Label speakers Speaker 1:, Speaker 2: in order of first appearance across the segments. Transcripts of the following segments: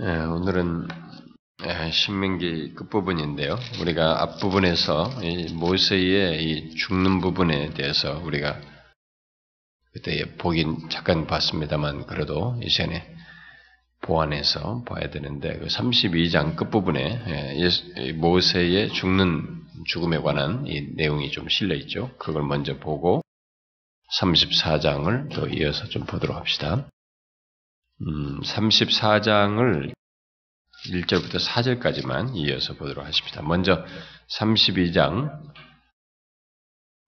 Speaker 1: 예, 오늘은 예, 신명기 끝부분인데요. 우리가 앞부분에서 이 모세의 이 죽는 부분에 대해서 우리가 그때 보긴 잠깐 봤습니다만 그래도 이 시간에 보완해서 봐야 되는데 그 32장 끝부분에 예, 모세의 죽는 죽음에 관한 이 내용이 좀 실려 있죠. 그걸 먼저 보고 34장을 또 이어서 좀 보도록 합시다. 음, 34장을 1절부터 4절까지만 이어서 보도록 하십니다. 먼저 32장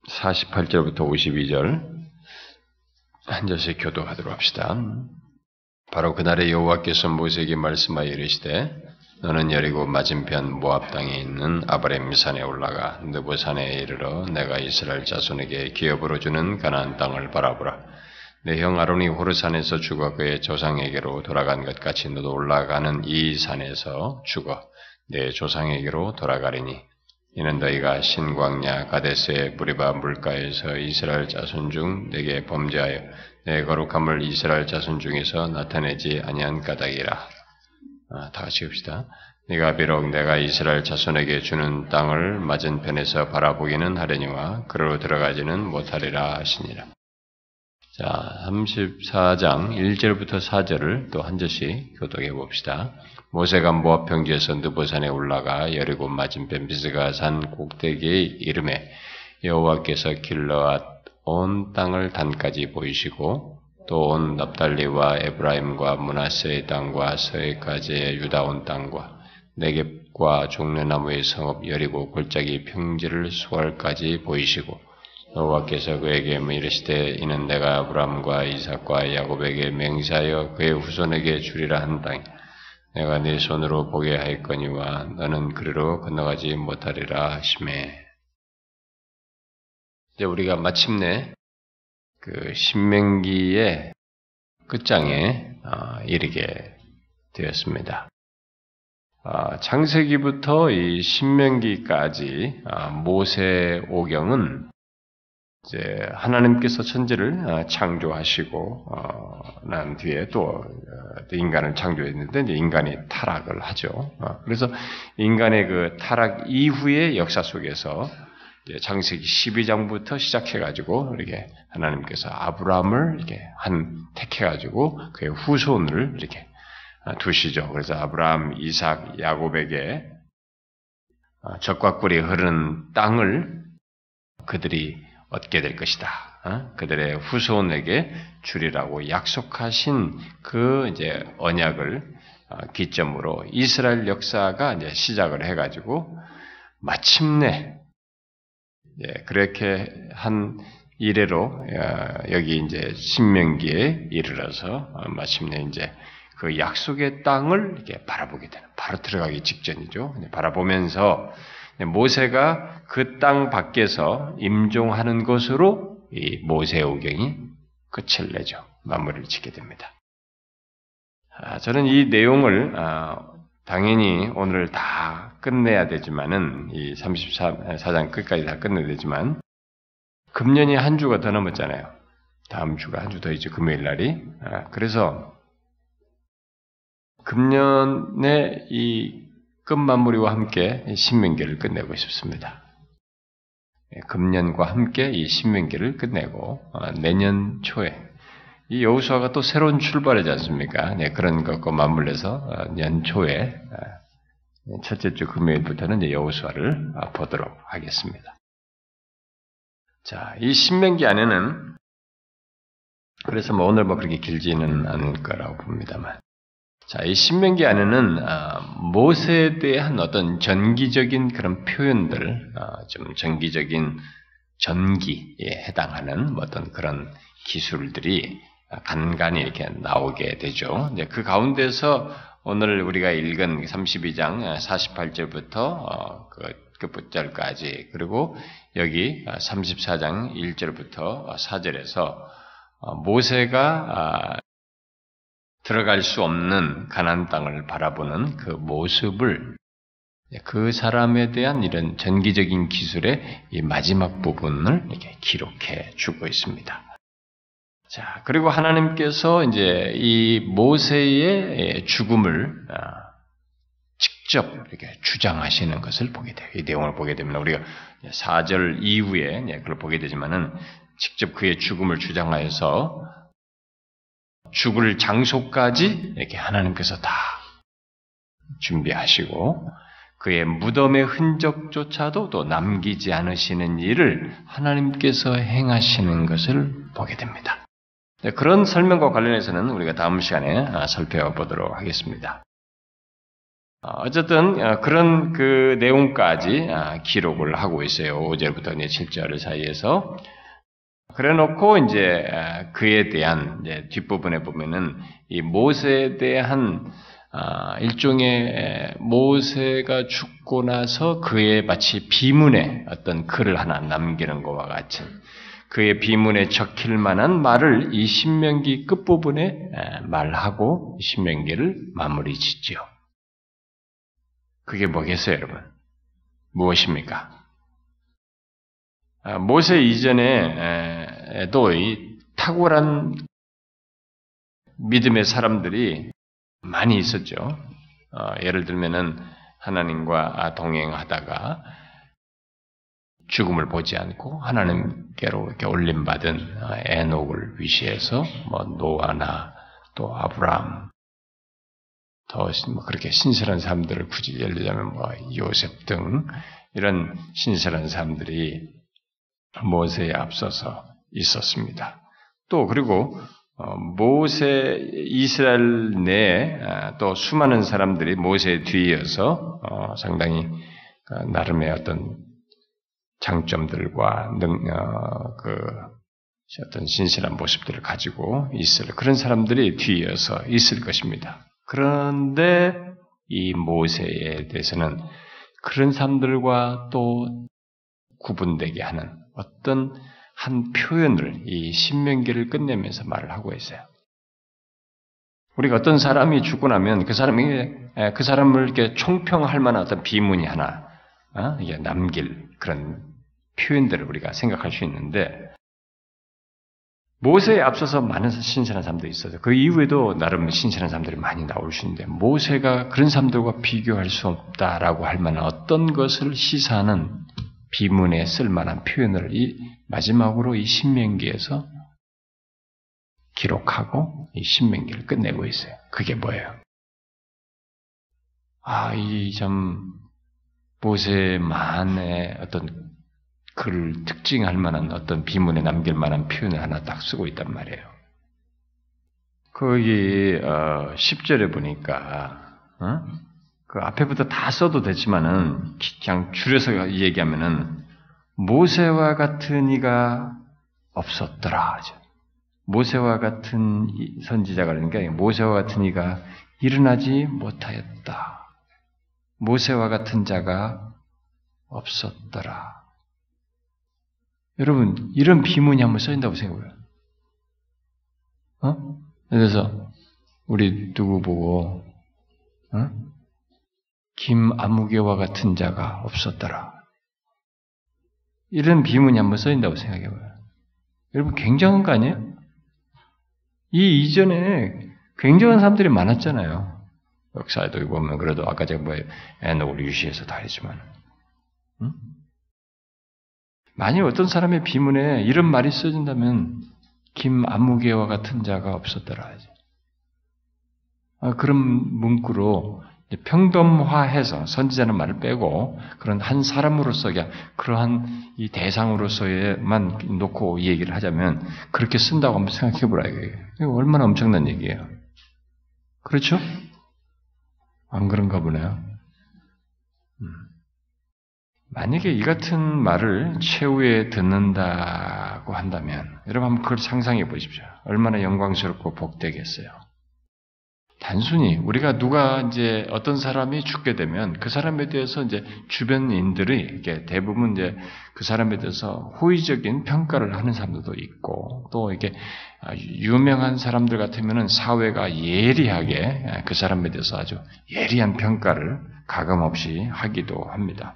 Speaker 1: 48절부터 52절 한 절씩 교도하도록 합시다. 바로 그날에 여호와께서 모세에게 말씀하여 이르시되 너는 여리고 맞은편 모압 땅에 있는 아브라임 산에 올라가 느보 산에 이르러 내가 이스라엘 자손에게 기업으로 주는 가나안 땅을 바라보라. 내 형 아론이 호르산에서 죽어 그의 조상에게로 돌아간 것 같이 너도 올라가는 이 산에서 죽어 내 조상에게로 돌아가리니 이는 너희가 신광야 가데스의 무리바 물가에서 이스라엘 자손 중 내게 범죄하여 내 거룩함을 이스라엘 자손 중에서 나타내지 아니한 까닭이라. 아, 다 같이 봅시다. 네가 비록 내가 이스라엘 자손에게 주는 땅을 맞은편에서 바라보기는 하려니와 그로 들어가지는 못하리라 하시니라. 자, 34장 1절부터 4절을 또 한 절씩 교독해 봅시다. 모세가 모압 평지에서 느보산에 올라가 여리고 맞은편 비스가 산 꼭대기에 이름에 여호와께서 길러앗 온 땅을 단까지 보이시고 또 온 납달리와 에브라임과 문하세의 땅과 서해까지의 유다 온 땅과 내겝과 종려나무의 성읍 여리고 골짜기 평지를 수월까지 보이시고 여호와께서 그에게 이르시되 이는 내가 아브라함과 이삭과 야곱에게 맹세하여 그의 후손에게 주리라 한 땅. 내가 네 손으로 보게 하였거니와 너는 그리로 건너가지 못하리라 하심에. 이제 우리가 마침내 그 신명기의 끝장에 어, 이르게 되었습니다. 아, 창세기부터 이 신명기까지 아, 모세 오경은 이제 하나님께서 천지를 어, 창조하시고 어, 난 뒤에 또 어, 인간을 창조했는데 이제 인간이 타락을 하죠. 그래서 인간의 그 타락 이후의 역사 속에서 창세기 12장부터 시작해가지고 이렇게 하나님께서 아브라함을 이렇게 한 택해가지고 그의 후손을 이렇게 두시죠. 그래서 아브라함, 이삭, 야곱에게 적과 꿀이 흐르는 땅을 그들이 얻게 될 것이다. 어? 그들의 후손에게 주리라고 약속하신 그 이제 언약을 어, 기점으로 이스라엘 역사가 이제 시작을 해가지고 마침내 예, 그렇게 한 이래로 어, 여기 이제 신명기에 이르러서 마침내 이제 그 약속의 땅을 이렇게 바라보게 되는 바로 들어가기 직전이죠. 바라보면서 모세가 그 땅 밖에서 임종하는 것으로 이 모세 오경이 끝을 내죠. 마무리를 짓게 됩니다. 아, 저는 이 내용을 아, 당연히 오늘 다 끝내야 되지만은 이 34장 끝까지 다 끝내야 되지만 금년이 한 주가 더 넘었잖아요. 다음 주가 한 주 더 있죠. 금요일 날이. 아, 그래서 금년에 이 끝 마무리와 함께 신명기를 끝내고 싶습니다. 예, 금년과 함께 이 신명기를 끝내고 어, 내년 초에 이 여우수아가 또 새로운 출발이지 않습니까? 네, 그런 것과 맞물려서 어, 연초에 어, 첫째 주 금요일부터는 여우수아를 보도록 하겠습니다. 자, 이 신명기 안에는 그래서 뭐 오늘 뭐 그렇게 길지는 않을 거라고 봅니다만 자, 이 신명기 안에는 아, 모세에 대한 어떤 전기적인 그런 표현들, 아, 좀 전기적인 전기에 해당하는 어떤 그런 기술들이 간간히 이렇게 나오게 되죠. 그 가운데서 오늘 우리가 읽은 32장 48절부터 어, 그 끝절까지 그리고 여기 34장 1절부터 4절에서 어, 모세가 아, 들어갈 수 없는 가난 땅을 바라보는 그 모습을 그 사람에 대한 이런 전기적인 기술의 이 마지막 부분을 이렇게 기록해 주고 있습니다. 자, 그리고 하나님께서 이제 이 모세의 죽음을 아, 직접 이렇게 주장하시는 것을 보게 돼요. 이 내용을 보게 되면 우리가 4절 이후에 그걸 보게 되지만은 직접 그의 죽음을 주장하여서 죽을 장소까지 이렇게 하나님께서 다 준비하시고 그의 무덤의 흔적조차도 또 남기지 않으시는 일을 하나님께서 행하시는 것을 보게 됩니다. 네, 그런 설명과 관련해서는 우리가 다음 시간에 아, 살펴보도록 하겠습니다. 아, 어쨌든 아, 그런 그 내용까지 기록을 하고 있어요. 5절부터 7절 사이에서. 그래 놓고 이제 그에 대한 이제 뒷부분에 보면은 이 모세에 대한 일종의 모세가 죽고 나서 그의 마치 비문에 어떤 글을 하나 남기는 것과 같은 그의 비문에 적힐 만한 말을 이 신명기 끝부분에 말하고 신명기를 마무리 짓지요. 그게 뭐겠어요, 여러분? 무엇입니까? 아, 모세 이전에 도 이 탁월한 믿음의 사람들이 많이 있었죠. 어, 예를 들면은 하나님과 동행하다가 죽음을 보지 않고 하나님께로 이렇게 올림받은 에녹을 위시해서 뭐 노아나 또 아브라함 더뭐 그렇게 신실한 사람들을 굳이 예를 들자면 뭐 요셉 등 이런 신실한 사람들이 모세에 앞서서 있었습니다. 또 그리고 어, 모세 이스라엘 내에 아, 또 수많은 사람들이 모세 뒤이어서 어, 상당히 어, 나름의 어떤 장점들과 능, 어, 그 어떤 신실한 모습들을 가지고 있을 그런 사람들이 뒤이어서 있을 것입니다. 그런데 이 모세에 대해서는 그런 사람들과 또 구분되게 하는 어떤 한 표현을 이 신명기를 끝내면서 말을 하고 있어요. 우리가 어떤 사람이 죽고 나면 그 사람이 그 사람을 이렇게 총평할 만한 어떤 비문이 하나 어? 이게 남길 그런 표현들을 우리가 생각할 수 있는데 모세에 앞서서 많은 신선한 사람들이 있어요. 그 이후에도 나름 신선한 사람들이 많이 나올 수 있는데 모세가 그런 사람들과 비교할 수 없다라고 할 만한 어떤 것을 시사하는 비문에 쓸 만한 표현을 이 마지막으로 이 신명기에서 기록하고 이 신명기를 끝내고 있어요. 그게 뭐예요? 아, 이 참 모세만의 어떤 그를 특징할 만한 어떤 비문에 남길 만한 표현을 하나 딱 쓰고 있단 말이에요. 거기 어, 10절에 보니까 어? 그 앞에부터 다 써도 되지만은 그냥 줄여서 얘기하면은 모세와 같은 이가 없었더라. 모세와 같은 선지자가 그러니까 모세와 같은 이가 일어나지 못하였다. 모세와 같은 자가 없었더라. 여러분, 이런 비문이 한번 써진다고 생각해요. 어? 그래서, 우리 누구 보고, 어? 김아무개와 같은 자가 없었더라. 이런 비문이 한번 써진다고 생각해봐요. 여러분, 굉장한 거 아니에요? 이 이전에 굉장한 사람들이 많았잖아요. 역사에도 보면 그래도 아까 제가 뭐 에녹을 유시해서 다 했지만. 응? 만약 어떤 사람의 비문에 이런 말이 써진다면 김아무개와 같은 자가 없었더라. 아, 그런 문구로 평범화해서 선지자는 말을 빼고 그런 한 사람으로서 그냥 그러한 이 대상으로서만 놓고 이 얘기를 하자면 그렇게 쓴다고 한번 생각해 보라. 이거 얼마나 엄청난 얘기예요. 그렇죠? 안 그런가 보네요. 음. 만약에 이 같은 말을 최후에 듣는다고 한다면, 여러분 한번 그걸 상상해 보십시오. 얼마나 영광스럽고 복되겠어요. 단순히 우리가 누가 이제 어떤 사람이 죽게 되면 그 사람에 대해서 이제 주변인들이 이렇게 대부분 이제 그 사람에 대해서 호의적인 평가를 하는 사람들도 있고 또 이게 유명한 사람들 같으면은 사회가 예리하게 그 사람에 대해서 아주 예리한 평가를 가감 없이 하기도 합니다.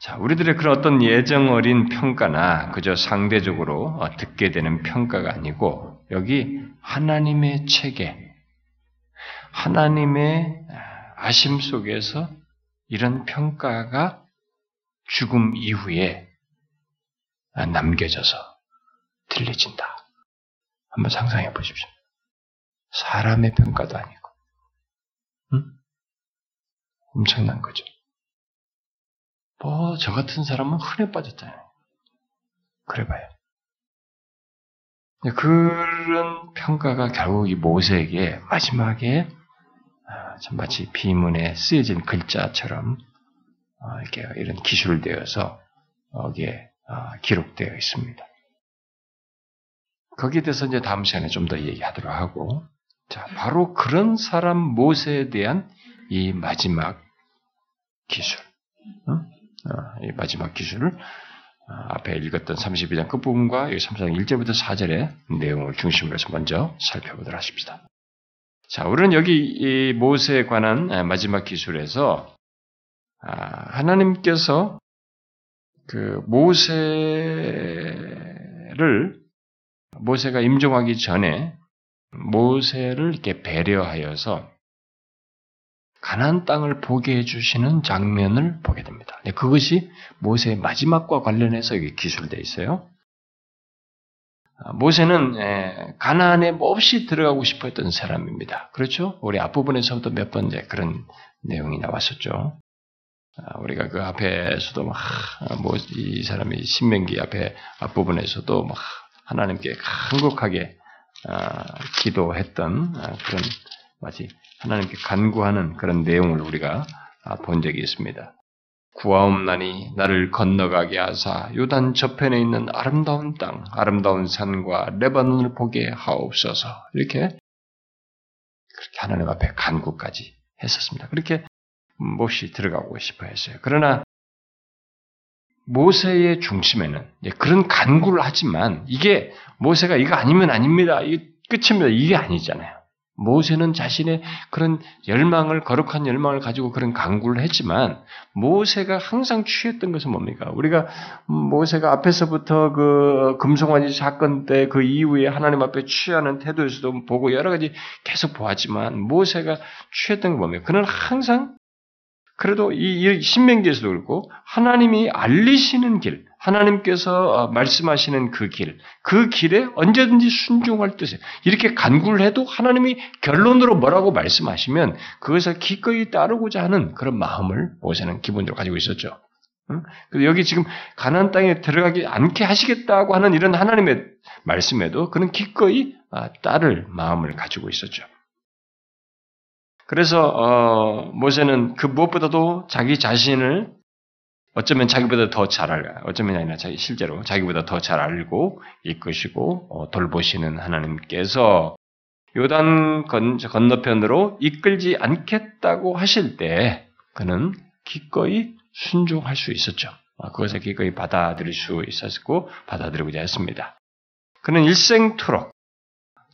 Speaker 1: 자, 우리들의 그런 어떤 예정 어린 평가나 그저 상대적으로 어, 듣게 되는 평가가 아니고 여기 하나님의 체계, 하나님의 아심 속에서 이런 평가가 죽음 이후에 남겨져서 들려진다. 한번 상상해 보십시오. 사람의 평가도 아니고, 응? 엄청난 거죠. 뭐, 저 같은 사람은 흔해 빠졌잖아요. 그래 봐요. 그런 평가가 결국 이 모세에게 마지막에 마치 비문에 쓰여진 글자처럼 어, 이렇게 이런 기술되어서 여기에 어, 기록되어 있습니다. 거기에 대해서 이제 다음 시간에 좀 더 얘기하도록 하고, 자, 바로 그런 사람 모세에 대한 이 마지막 기술, 어? 이 마지막 기술을 앞에 읽었던 32장 끝부분과 33장 1절부터 4절의 내용을 중심으로 해서 먼저 살펴보도록 하십시다. 자, 우리는 여기 이 모세에 관한 마지막 기술에서 아, 하나님께서 그 모세를 모세가 임종하기 전에 모세를 이렇게 배려하여서 가나안 땅을 보게 해주시는 장면을 보게 됩니다. 네, 그것이 모세의 마지막과 관련해서 기술되어 있어요. 아, 모세는 가나안에 몹시 들어가고 싶어 했던 사람입니다. 그렇죠? 우리 앞부분에서부터 몇 번 그런 내용이 나왔었죠. 아, 우리가 그 앞에서도 막, 뭐, 이 사람이 신명기 앞에 앞부분에서도 막 하나님께 간곡하게 아, 기도했던 그런 마치 하나님께 간구하는 그런 내용을 우리가 본 적이 있습니다. 구하옵나니 나를 건너가게 하사 요단 저편에 있는 아름다운 땅, 아름다운 산과 레바논을 보게 하옵소서. 이렇게 그렇게 하나님 앞에 간구까지 했었습니다. 그렇게 몹시 들어가고 싶어 했어요. 그러나 모세의 중심에는 그런 간구를 하지만 이게 모세가 이거 아니면 아닙니다. 이게 끝입니다. 이게 아니잖아요. 모세는 자신의 그런 열망을 거룩한 열망을 가지고 그런 강구를 했지만 모세가 항상 취했던 것은 뭡니까? 우리가 모세가 앞에서부터 그 금송아지 사건 때 그 이후에 하나님 앞에 취하는 태도에서도 보고 여러 가지 계속 보았지만 모세가 취했던 게 뭡니까? 그는 항상 그래도 이 신명기에서도 그렇고 하나님이 알리시는 길, 하나님께서 어, 말씀하시는 그 길, 그 길에 언제든지 순종할 뜻에 이렇게 간구를 해도 하나님이 결론으로 뭐라고 말씀하시면 그것을 기꺼이 따르고자 하는 그런 마음을 모세는 기본적으로 가지고 있었죠. 응? 여기 지금 가나안 땅에 들어가지 않게 하시겠다고 하는 이런 하나님의 말씀에도 그는 기꺼이 아, 따를 마음을 가지고 있었죠. 그래서 어, 모세는 그 무엇보다도 자기 자신을 어쩌면 자기보다 더 잘 알아요. 어쩌면 아니라 자기 실제로 자기보다 더 잘 알고 이끄시고 어, 돌보시는 하나님께서 요단 건, 건너편으로 이끌지 않겠다고 하실 때 그는 기꺼이 순종할 수 있었죠. 아, 그것을 기꺼이 받아들일 수 있었고 받아들이고자 했습니다. 그는 일생토록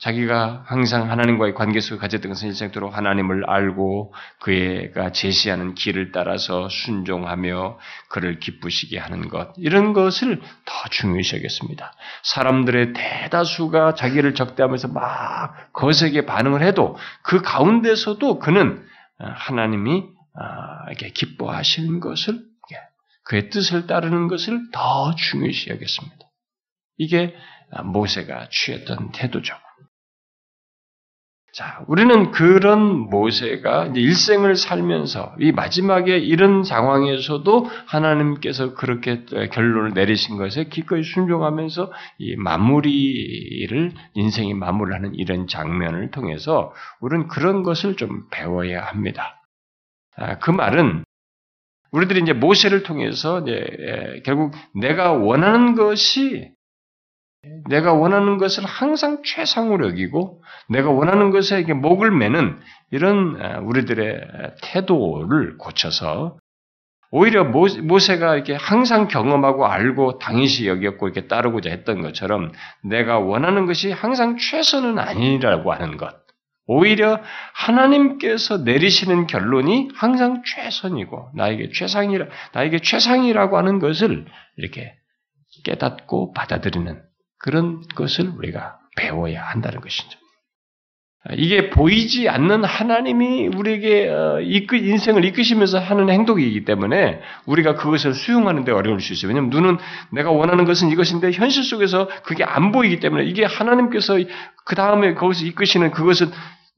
Speaker 1: 자기가 항상 하나님과의 관계 속에 가졌던 것은 일생토록 하나님을 알고 그가 제시하는 길을 따라서 순종하며 그를 기쁘시게 하는 것 이런 것을 더 중요시 하겠습니다. 사람들의 대다수가 자기를 적대하면서 막 거세게 반응을 해도 그 가운데서도 그는 하나님이 아, 이렇게 기뻐하시는 것을 그의 뜻을 따르는 것을 더 중요시 하겠습니다. 이게 모세가 취했던 태도죠. 자, 우리는 그런 모세가 일생을 살면서 이 마지막에 이런 상황에서도 하나님께서 그렇게 결론을 내리신 것에 기꺼이 순종하면서 이 마무리를 인생이 마무리하는 이런 장면을 통해서 우리는 그런 것을 좀 배워야 합니다. 아, 그 말은 우리들이 이제 모세를 통해서 이제 결국 내가 원하는 것이 내가 원하는 것을 항상 최상으로 여기고 내가 원하는 것에 목을 매는 이런 우리들의 태도를 고쳐서 오히려 모세가 이렇게 항상 경험하고 알고 당연시 여겼고 이렇게 따르고자 했던 것처럼 내가 원하는 것이 항상 최선은 아니라고 하는 것. 오히려 하나님께서 내리시는 결론이 항상 최선이고 나에게 최상이라 나에게 최상이라고 하는 것을 이렇게 깨닫고 받아들이는 그런 것을 우리가 배워야 한다는 것이죠. 이게 보이지 않는 하나님이 우리에게 어, 인생을 이끄시면서 하는 행동이기 때문에 우리가 그것을 수용하는 데 어려울 수 있어요. 왜냐하면 눈은 내가 원하는 것은 이것인데 현실 속에서 그게 안 보이기 때문에 이게 하나님께서 그 다음에 거기서 이끄시는 그것은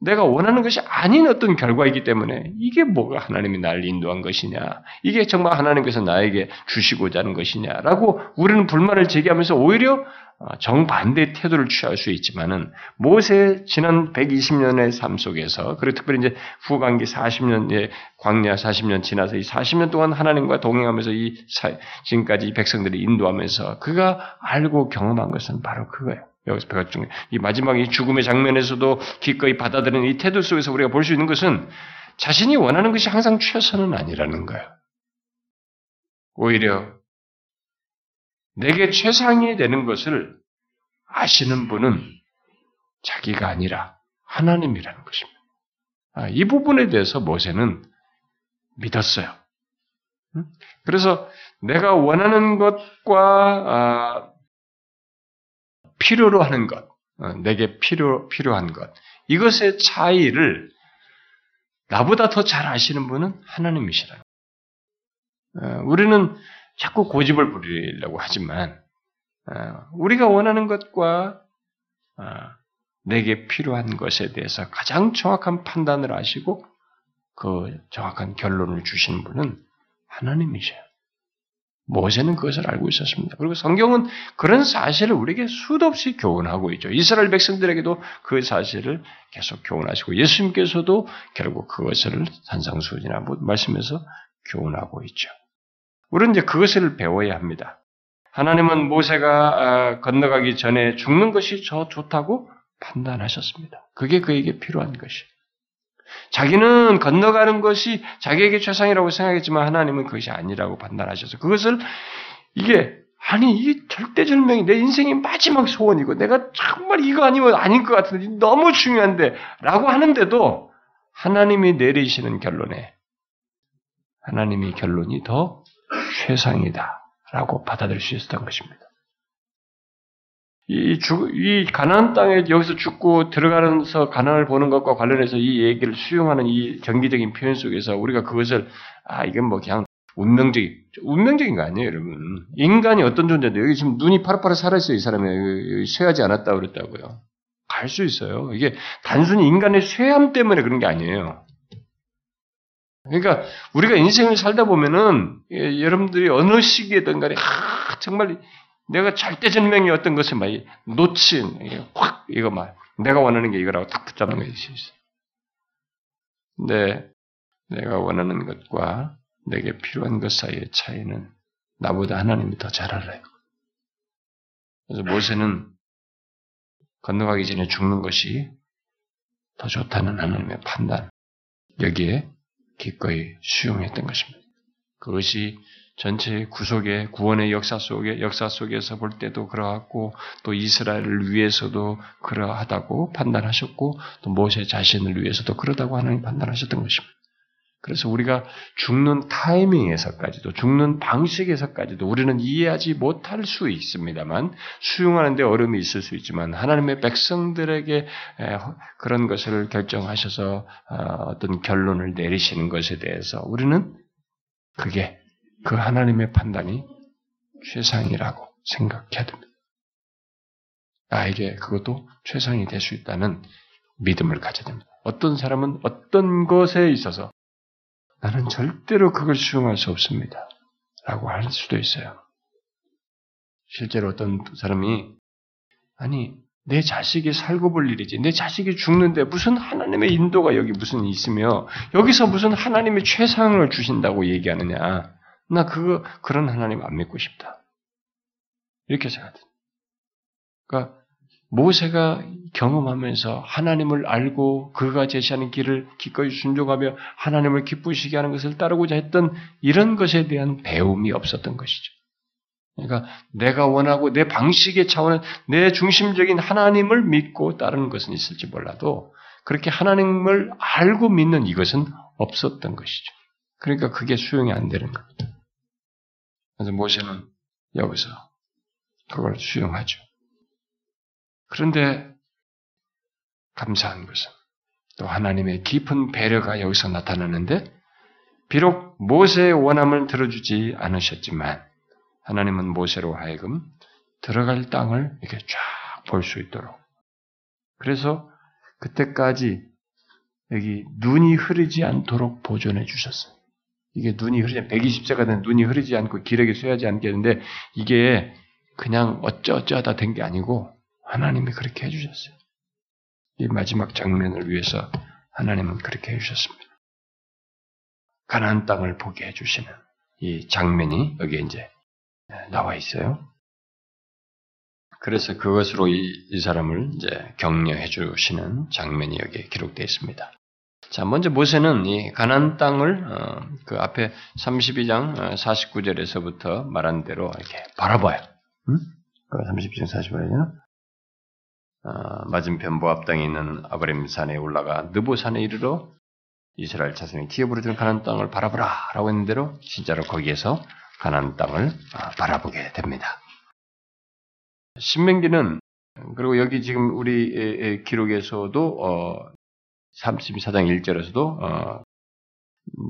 Speaker 1: 내가 원하는 것이 아닌 어떤 결과이기 때문에 이게 뭐가 하나님이 날 인도한 것이냐, 이게 정말 하나님께서 나에게 주시고자 하는 것이냐라고 우리는 불만을 제기하면서 오히려 어, 정반대 태도를 취할 수 있지만은 모세 지난 120년의 삶 속에서 그리고 특별히 이제 후반기 40년의 광야 40년 지나서 이 40년 동안 하나님과 동행하면서 이 사, 지금까지 이 백성들이 인도하면서 그가 알고 경험한 것은 바로 그거예요. 여기서 배가 중에 이 마지막 이 죽음의 장면에서도 기꺼이 받아들이는 이 태도 속에서 우리가 볼 수 있는 것은 자신이 원하는 것이 항상 최선은 아니라는 거예요. 오히려 내게 최상이 되는 것을 아시는 분은 자기가 아니라 하나님이라는 것입니다. 아, 이 부분에 대해서 모세는 믿었어요. 그래서 내가 원하는 것과 아, 필요로 하는 것, 어, 내게 필요, 필요한 것, 이것의 차이를 나보다 더 잘 아시는 분은 하나님이시라. 어, 우리는 자꾸 고집을 부리려고 하지만 어, 우리가 원하는 것과 어, 내게 필요한 것에 대해서 가장 정확한 판단을 하시고 그 정확한 결론을 주시는 분은 하나님이셔요. 모세는 그것을 알고 있었습니다. 그리고 성경은 그런 사실을 우리에게 수도 없이 교훈하고 있죠. 이스라엘 백성들에게도 그 사실을 계속 교훈하시고 예수님께서도 결국 그것을 산상수훈이나 말씀에서 교훈하고 있죠. 우리는 이제 그것을 배워야 합니다. 하나님은 모세가 아, 건너가기 전에 죽는 것이 저 좋다고 판단하셨습니다. 그게 그에게 필요한 것이. 자기는 건너가는 것이 자기에게 최상이라고 생각했지만 하나님은 그것이 아니라고 판단하셔서 그것을 이게 아니 이게 절대절명이 내 인생의 마지막 소원이고 내가 정말 이거 아니면 아닌 것 같은데 너무 중요한데 라고 하는데도 하나님이 내리시는 결론에 하나님의 결론이 더 최상이다 라고 받아들일 수 있었던 것입니다. 이, 죽, 이 가나안 땅에 여기서 죽고 들어가면서 가난을 보는 것과 관련해서 이 얘기를 수용하는 이 정기적인 표현 속에서 우리가 그것을 아 이건 뭐 그냥 운명적인 운명적인 거 아니에요, 여러분. 인간이 어떤 존재인데 여기 지금 눈이 파릇파릇 살아 있어요, 이 사람이 쇠하지 않았다 그랬다고요. 갈 수 있어요. 이게 단순히 인간의 쇠함 때문에 그런 게 아니에요. 그러니까 우리가 인생을 살다 보면은 예, 여러분들이 어느 시기에든 간에 아, 정말 내가 절대전명이 어떤 것을 막 놓친 확 이거 막 내가 원하는 게 이거라고 딱 붙잡는 것이 있어요. 근데 내가 원하는 것과 내게 필요한 것 사이의 차이는 나보다 하나님이 더 잘 알아요. 그래서 모세는 건너가기 전에 죽는 것이 더 좋다는 하나님의 판단 여기에 기꺼이 수용했던 것입니다. 그것이 전체 구속의 구원의 역사 속에 역사 속에서 볼 때도 그러하고 또 이스라엘을 위해서도 그러하다고 판단하셨고 또 모세 자신을 위해서도 그러다고 하나님 판단하셨던 것입니다. 그래서 우리가 죽는 타이밍에서까지도 죽는 방식에서까지도 우리는 이해하지 못할 수 있습니다만 수용하는데 어려움이 있을 수 있지만 하나님의 백성들에게 그런 것을 결정하셔서 어, 어떤 결론을 내리시는 것에 대해서 우리는 그게 그 하나님의 판단이 최상이라고 생각해야 됩니다. 나에게 그것도 최상이 될 수 있다는 믿음을 가져야 됩니다. 어떤 사람은 어떤 것에 있어서 나는 절대로 그걸 수용할 수 없습니다. 라고 할 수도 있어요. 실제로 어떤 사람이, 아니, 내 자식이 살고 볼 일이지. 내 자식이 죽는데 무슨 하나님의 인도가 여기 무슨 있으며, 여기서 무슨 하나님의 최상을 주신다고 얘기하느냐. 나 그거, 그런 하나님 안 믿고 싶다. 이렇게 생각합니다. 그러니까, 모세가 경험하면서 하나님을 알고 그가 제시하는 길을 기꺼이 순종하며 하나님을 기쁘시게 하는 것을 따르고자 했던 이런 것에 대한 배움이 없었던 것이죠. 그러니까 내가 원하고 내 방식의 차원에 내 중심적인 하나님을 믿고 따르는 것은 있을지 몰라도 그렇게 하나님을 알고 믿는 이것은 없었던 것이죠. 그러니까 그게 수용이 안 되는 겁니다. 그래서 모세는 여기서 그걸 수용하죠. 그런데 감사한 것은 또 하나님의 깊은 배려가 여기서 나타나는데 비록 모세의 원함을 들어주지 않으셨지만 하나님은 모세로 하여금 들어갈 땅을 이렇게 쫙 볼 수 있도록 그래서 그때까지 여기 눈이 흐르지 않도록 보존해 주셨어요. 이게 눈이 흐르지 120세가 된 눈이 흐르지 않고 기력이 쇠하지 않겠는데 이게 그냥 어쩌어쩌하다 된 게 아니고 하나님이 그렇게 해주셨어요. 이 마지막 장면을 위해서 하나님은 그렇게 해주셨습니다. 가나안 땅을 보게 해주시는 이 장면이 여기에 이제 나와 있어요. 그래서 그것으로 이, 이 사람을 이제 격려해 주시는 장면이 여기에 기록되어 있습니다. 자, 먼저 모세는 이 가나안 땅을 어, 그 앞에 32장 49절에서부터 말한 대로 이렇게 바라봐요. 응? 32장 48절. 어, 맞은편 모압 땅에 있는 아브라임 산에 올라가 느보 산에 이르러 이스라엘 자손이 기업으로 든 가나안 땅을 바라보라라고 했는 대로 진짜로 거기에서 가나안 땅을 아, 바라보게 됩니다. 신명기는 그리고 여기 지금 우리 기록에서도 어 34장 1절에서도 어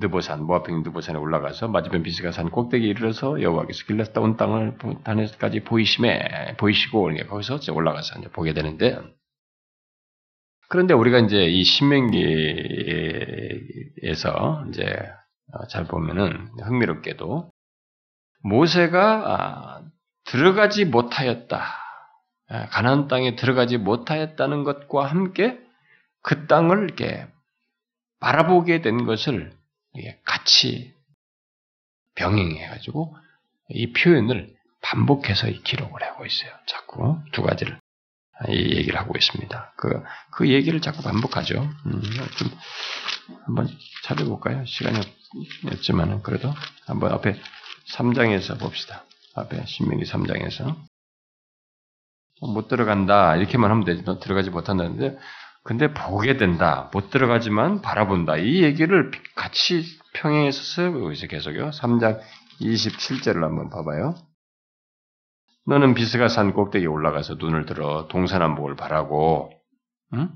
Speaker 1: 느보산 모압평 느보산에 올라가서 맞은편 비스가 산 꼭대기에 이르러서 여호와께서 길렀다 온 땅을 단에까지 보이심에 보이시고 거기서 올라가서 이제 보게 되는데 그런데 우리가 이제 이 신명기에서 이제 잘 보면은 흥미롭게도 모세가 들어가지 못하였다. 가나안 땅에 들어가지 못하였다는 것과 함께 그 땅을 이렇게 바라보게 된 것을 같이 병행해가지고 이 표현을 반복해서 기록을 하고 있어요. 자꾸 두 가지를 이 얘기를 하고 있습니다. 그, 그 얘기를 자꾸 반복하죠. 음, 좀 한번 찾아볼까요? 시간이 없지만은 그래도 한번 앞에 3장에서 봅시다. 앞에 신명기 3장에서 못 들어간다 이렇게만 하면 되지 너 들어가지 못한다는데 근데 보게 된다 못 들어가지만 바라본다. 이 얘기를 같이 평행해서 쓰고 있어 계속요. 3장 27절을 한번 봐봐요. 너는 비스가 산 꼭대기에 올라가서 눈을 들어 동서남북을 바라고 응?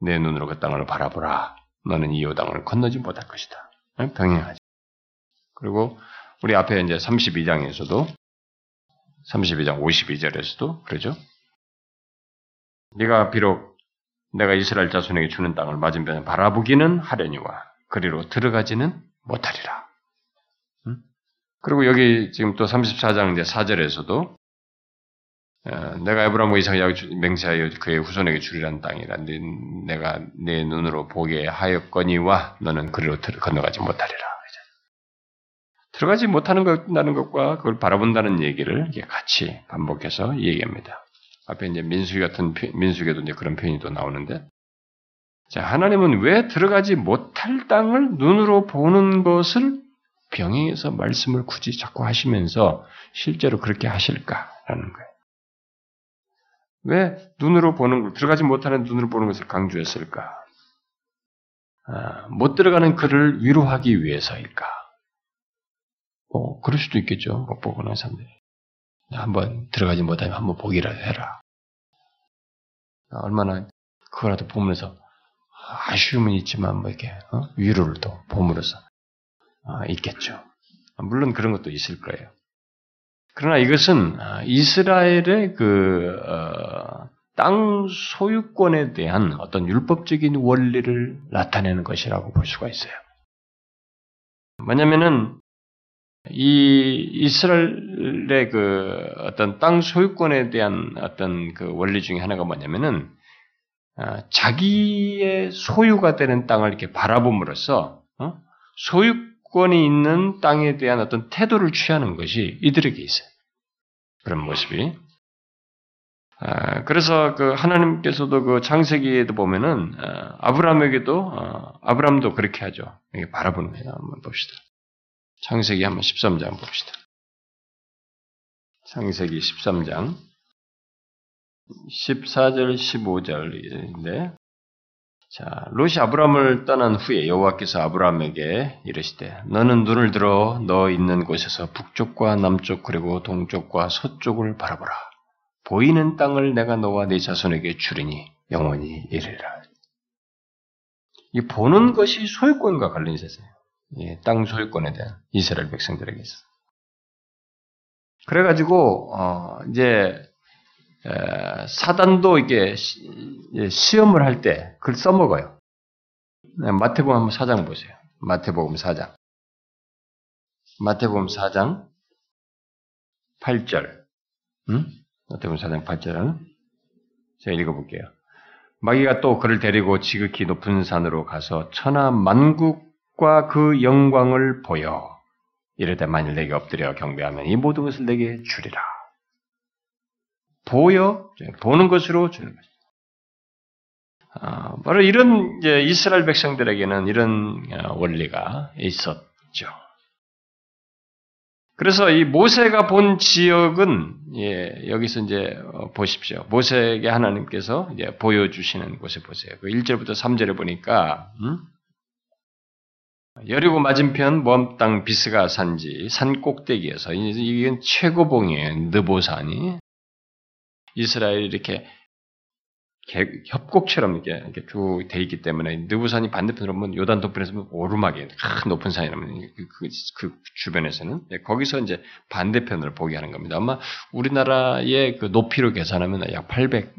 Speaker 1: 내 눈으로 그 땅을 바라보라. 너는 이 요당을 건너지 못할 것이다. 병행하지. 그리고 우리 앞에 이제 32장에서도 32장 52절에서도 그러죠. 네가 비록 내가 이스라엘 자손에게 주는 땅을 맞은편에 바라보기는 하려니와 그리로 들어가지는 못하리라. 응? 그리고 여기 지금 또 34장 이제 4절에서도 내가 에브라임과 이삭 야곱 맹세하여 그의 후손에게 주리란 땅이라 내가 내 눈으로 보게 하였거니와 너는 그리로 건너가지 못하리라. 들어가지 못하는 것다는 것과 그걸 바라본다는 얘기를 같이 반복해서 얘기합니다. 앞에 이제 민수기 같은 민수기에도 이제 그런 표현이 또 나오는데, 자 하나님은 왜 들어가지 못할 땅을 눈으로 보는 것을 병행해서 말씀을 굳이 자꾸 하시면서 실제로 그렇게 하실까라는 거예요. 왜 눈으로 보는 걸 들어가지 못하는 눈으로 보는 것을 강조했을까? 아, 못 들어가는 그를 위로하기 위해서일까? 뭐 그럴 수도 있겠죠. 못 보거나 사람들이. 한번 들어가지 못하면 한번 보기라도 해라. 얼마나 그거라도 보면서 아쉬움은 있지만 뭐 이렇게 어? 위로를 또 봄으로써 어, 있겠죠. 물론 그런 것도 있을 거예요. 그러나 이것은 아, 이스라엘의 그땅 어, 소유권에 대한 어떤 율법적인 원리를 나타내는 것이라고 볼 수가 있어요. 뭐냐면은 이 이스라엘의 그 어떤 땅 소유권에 대한 어떤 그 원리 중에 하나가 뭐냐면은 어, 자기의 소유가 되는 땅을 이렇게 바라봄으로써 어? 소유권이 있는 땅에 대한 어떤 태도를 취하는 것이 이들에게 있어요. 그런 모습이. 아, 그래서 그 하나님께서도 그 창세기에도 보면은 어, 아브라함에게도 아브라함도 그렇게 하죠. 이게 바라보는 거예요. 한번 봅시다. 창세기 한번 13장 봅시다. 창세기 13장 14절 15절인데 자, 롯이 아브람을 떠난 후에 여호와께서 아브람에게 이르시되 너는 눈을 들어 너 있는 곳에서 북쪽과 남쪽 그리고 동쪽과 서쪽을 바라보라. 보이는 땅을 내가 너와 네 자손에게 주리니 영원히 이르리라. 이 보는 것이 소유권과 관련이 있어요. 땅 소유권에 대한 이스라엘 백성들에게 있어. 그래가지고 어, 이제 사단도 이게 시험을 할 때 글 써먹어요. 네, 마태복음 한번 4장 보세요. 마태복음 4장. 마태복음 4장 8절. 응? 마태복음 4장 8절은 제가 읽어볼게요. 마귀가 또 그를 데리고 지극히 높은 산으로 가서 천하 만국과 그 영광을 보여 이르되 만일 내게 엎드려 경배하면 이 모든 것을 내게 주리라. 보여 보는 것으로 주는 것입니다. 아, 바로 이런 이스라엘 백성들에게는 이런 어, 원리가 있었죠. 그래서 이 모세가 본 지역은 예, 여기서 이제 어, 보십시오. 모세에게 하나님께서 이제 보여주시는 곳에 보세요. 그 1절부터 3절에 보니까 음? 여리고 맞은편 모함 땅 비스가 산지 산 꼭대기에서 이건 최고봉이에요. 느보산이 이스라엘이 이렇게 협곡처럼 이렇게, 이렇게 쭉 돼 있기 때문에 느부산이 반대편으로 보면 요단 동편에서 오르막이 큰 높은 산이라면 그, 그, 그, 주변에서는 예, 거기서 이제 반대편을 보게 하는 겁니다. 아마 우리나라의 그 높이로 계산하면 약 800m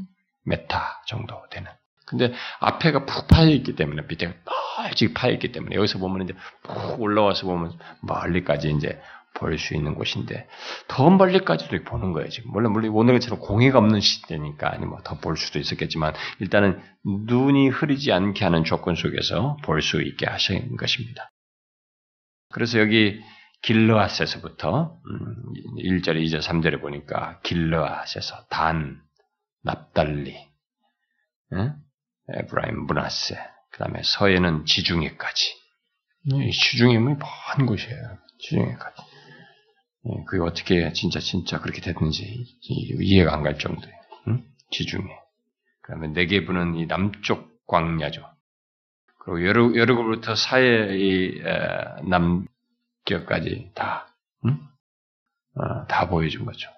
Speaker 1: 정도 되는. 근데 앞에가 푹 파여 있기 때문에 밑에가 널찍 파여 있기 때문에 여기서 보면 이제 푹 올라와서 보면 멀리까지 이제 볼 수 있는 곳인데 더 멀리까지도 보는 거예요. 지금 물론 물론 오늘처럼 공해가 없는 시대니까 아니 뭐 더 볼 수도 있었겠지만 일단은 눈이 흐리지 않게 하는 조건 속에서 볼 수 있게 하신 것입니다. 그래서 여기 길르앗에서부터 1절에 2절 3절에 보니까 길르앗에서 단, 납달리, 에브라임, 문하세, 그 다음에 서해는 지중해까지. 지중해 뭐먼 곳이에요. 지중해까지. 예, 그게 어떻게 진짜 진짜 그렇게 됐는지 이해가 안 갈 정도예요. 응? 지중해. 그러면 네개부는 이 남쪽 광야죠. 그리고 여러 여러부터 사해의 남격까지 다, 응? 어, 다 보여준 거죠.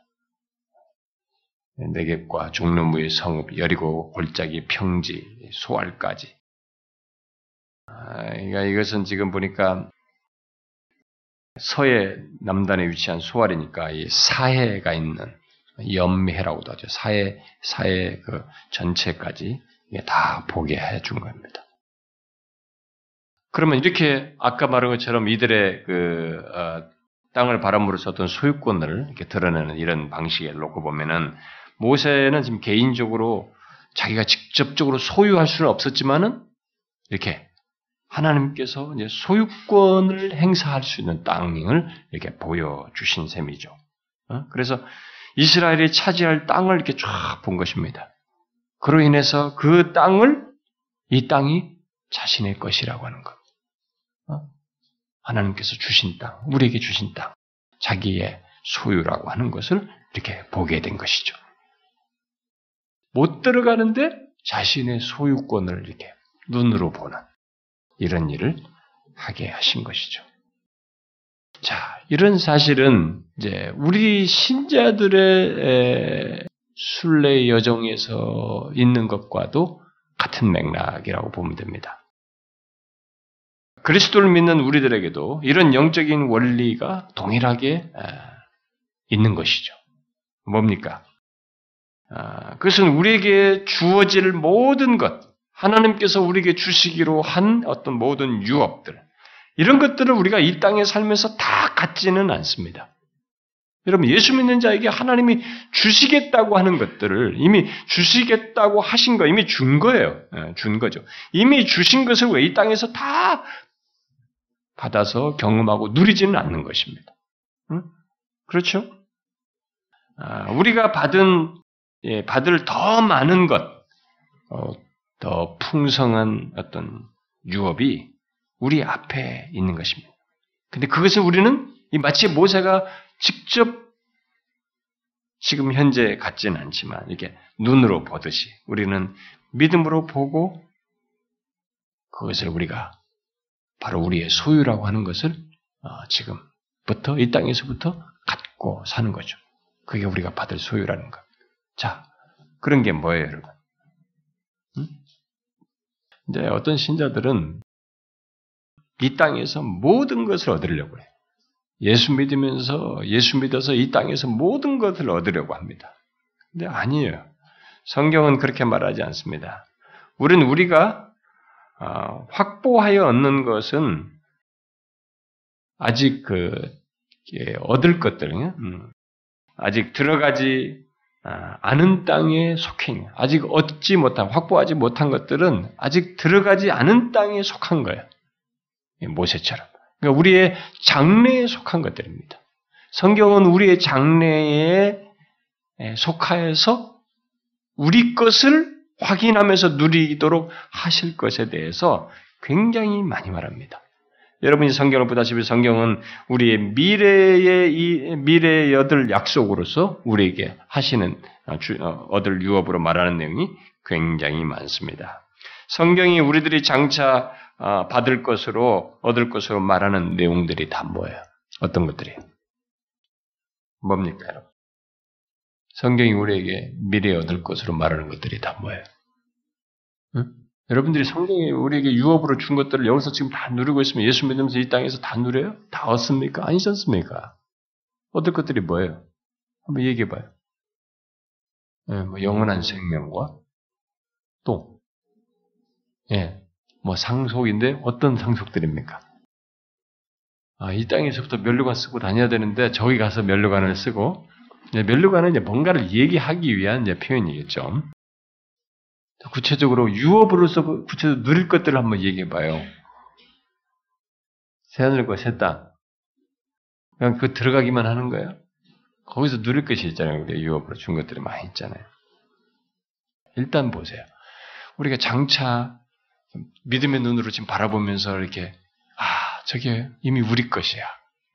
Speaker 1: 네겝과 종로무의 성읍, 여리고 골짜기, 평지, 소알까지. 아, 그러니까 이것은 지금 보니까 서해 남단에 위치한 소알이니까 이 사해가 있는 염해라고도 하죠. 사해 사해 그 전체까지 다 보게 해준 겁니다. 그러면 이렇게 아까 말한 것처럼 이들의 그 어, 땅을 바람으로써 어떤 소유권을 이렇게 드러내는 이런 방식에 놓고 보면은 모세는 지금 개인적으로 자기가 직접적으로 소유할 수는 없었지만은 이렇게 하나님께서 이제 소유권을 행사할 수 있는 땅을 이렇게 보여주신 셈이죠. 어? 그래서 이스라엘이 차지할 땅을 이렇게 쫙 본 것입니다. 그로 인해서 그 땅을 이 땅이 자신의 것이라고 하는 것. 어? 하나님께서 주신 땅, 우리에게 주신 땅, 자기의 소유라고 하는 것을 이렇게 보게 된 것이죠. 못 들어가는데 자신의 소유권을 이렇게 눈으로 보는 이런 일을 하게 하신 것이죠. 자, 이런 사실은 이제 우리 신자들의 순례 여정에서 있는 것과도 같은 맥락이라고 보면 됩니다. 그리스도를 믿는 우리들에게도 이런 영적인 원리가 동일하게 있는 것이죠. 뭡니까? 아, 그것은 우리에게 주어질 모든 것, 하나님께서 우리에게 주시기로 한 어떤 모든 유업들, 이런 것들을 우리가 이 땅에 살면서 다 갖지는 않습니다. 여러분, 예수 믿는 자에게 하나님이 주시겠다고 하는 것들을 이미 주시겠다고 하신 거, 이미 준 거예요. 예, 준 거죠. 이미 주신 것을 왜 이 땅에서 다 받아서 경험하고 누리지는 않는 것입니다. 응? 그렇죠? 아, 우리가 받은, 예, 받을 더 많은 것, 어, 더 풍성한 어떤 유업이 우리 앞에 있는 것입니다. 근데 그것을 우리는 마치 모세가 직접 지금 현재 갖지는 않지만 이렇게 눈으로 보듯이 우리는 믿음으로 보고 그것을 우리가 바로 우리의 소유라고 하는 것을 어, 지금부터 이 땅에서부터 갖고 사는 거죠. 그게 우리가 받을 소유라는 것. 자, 그런 게 뭐예요, 여러분? 응? 이제 어떤 신자들은 이 땅에서 모든 것을 얻으려고 해요. 예수 믿으면서, 예수 믿어서 이 땅에서 모든 것을 얻으려고 합니다. 근데 아니에요. 성경은 그렇게 말하지 않습니다. 우리는 우리가 어, 확보하여 얻는 것은 아직 그 얻을 것들, 음, 아직 들어가지 아, 않은 땅에 속해 있는, 아직 얻지 못한, 확보하지 못한 것들은 아직 들어가지 않은 땅에 속한 거예요. 모세처럼. 그러니까 우리의 장래에 속한 것들입니다. 성경은 우리의 장래에 속하여서 우리 것을 확인하면서 누리도록 하실 것에 대해서 굉장히 많이 말합니다. 여러분이 성경을 보다시피 성경은 우리의 미래의 이 미래의 얻을 약속으로서 우리에게 하시는 어, 어, 얻을 유업으로 말하는 내용이 굉장히 많습니다. 성경이 우리들이 장차 어, 받을 것으로 얻을 것으로 말하는 내용들이 다 뭐예요? 어떤 것들이에요? 뭡니까, 여러분? 성경이 우리에게 미래에 얻을 것으로 말하는 것들이 다 뭐예요? 응? 여러분들이 성경이 우리에게 유업으로 준 것들을 여기서 지금 다 누리고 있으면 예수 믿으면서 이 땅에서 다 누려요? 다 얻습니까? 아니지 않습니까? 얻을 것들이 뭐예요? 한번 얘기해 봐요. 예, 뭐 영원한 생명과 또, 예, 뭐 상속인데 어떤 상속들입니까? 아, 이 땅에서부터 면류관 쓰고 다녀야 되는데 저기 가서 면류관을 쓰고 면류관은 이제 뭔가를 얘기하기 위한 이제 표현이겠죠. 구체적으로 유업으로서 그 구체적으로 누릴 것들을 한번 얘기해 봐요. 새하늘과 새 땅. 그냥 그 들어가기만 하는 거예요. 거기서 누릴 것이 있잖아요. 우리가 유업으로 준 것들이 많이 있잖아요. 일단 보세요. 우리가 장차 믿음의 눈으로 지금 바라보면서 이렇게 아 저게 이미 우리 것이야.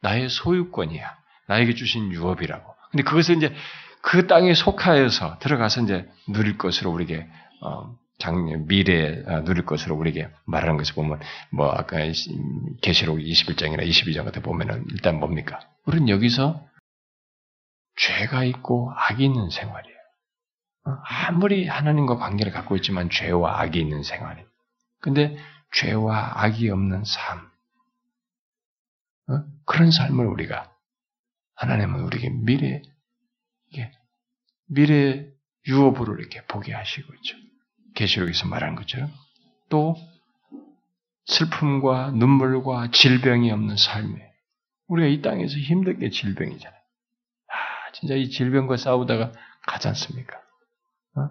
Speaker 1: 나의 소유권이야. 나에게 주신 유업이라고. 근데 그것을 이제 그 땅에 속하여서 들어가서 이제 누릴 것으로 우리에게 어, 장, 미래에 어, 누릴 것으로 우리에게 말하는 것을 보면, 뭐, 아까 계시록 21장이나 22장 같은 보면은 일단 뭡니까? 우리는 여기서 죄가 있고 악이 있는 생활이에요. 어, 아무리 하나님과 관계를 갖고 있지만 죄와 악이 있는 생활이에요. 근데 죄와 악이 없는 삶. 어? 그런 삶을 우리가, 하나님은 우리에게 미래, 미래 유업으로 이렇게 보게 하시고 있죠. 계시록에서 말하는 것처럼 또 슬픔과 눈물과 질병이 없는 삶에 우리가 이 땅에서 힘든 게 질병이잖아요. 아, 진짜 이 질병과 싸우다가 가지 않습니까? 어?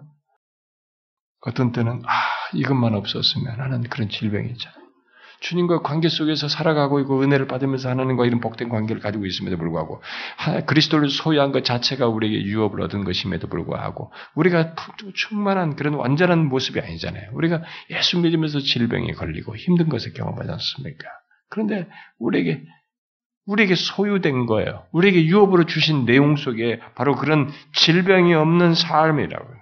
Speaker 1: 어떤 때는 아 이것만 없었으면 하는 그런 질병이 있잖아요. 주님과 관계 속에서 살아가고 있고 은혜를 받으면서 하나님과 이런 복된 관계를 가지고 있음에도 불구하고 그리스도를 소유한 것 자체가 우리에게 유업을 얻은 것임에도 불구하고 우리가 충만한 그런 완전한 모습이 아니잖아요. 우리가 예수 믿으면서 질병에 걸리고 힘든 것을 경험하지 않습니까? 그런데 우리에게 우리에게 소유된 거예요. 우리에게 유업으로 주신 내용 속에 바로 그런 질병이 없는 삶이라고요.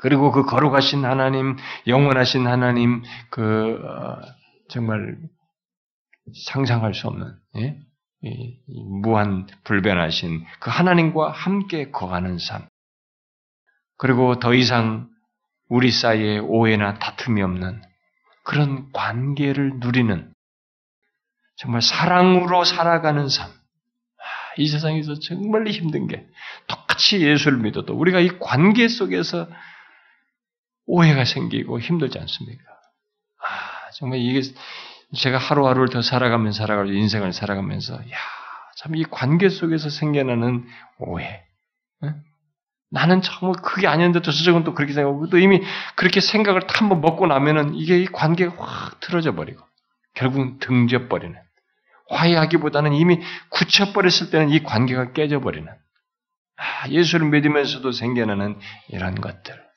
Speaker 1: 그리고 그 거룩하신 하나님, 영원하신 하나님, 그 어, 정말 상상할 수 없는 예? 이, 이 무한 불변하신 그 하나님과 함께 거하는 삶. 그리고 더 이상 우리 사이에 오해나 다툼이 없는 그런 관계를 누리는 정말 사랑으로 살아가는 삶. 아, 이 세상에서 정말 힘든 게 똑같이 예수를 믿어도 우리가 이 관계 속에서 오해가 생기고 힘들지 않습니까? 정말 이게 제가 하루하루를 더 살아가면서 살아가면서 인생을 살아가면서 야, 참 이 관계 속에서 생겨나는 오해. 네? 나는 정말 그게 아니었는데 저쪽은 또 그렇게 생각하고 또 이미 그렇게 생각을 한번 먹고 나면은 이게 이 관계가 확 틀어져 버리고 결국은 등져 버리는 화해하기보다는 이미 굳혀 버렸을 때는 이 관계가 깨져 버리는 아, 예수를 믿으면서도 생겨나는 이런 것들.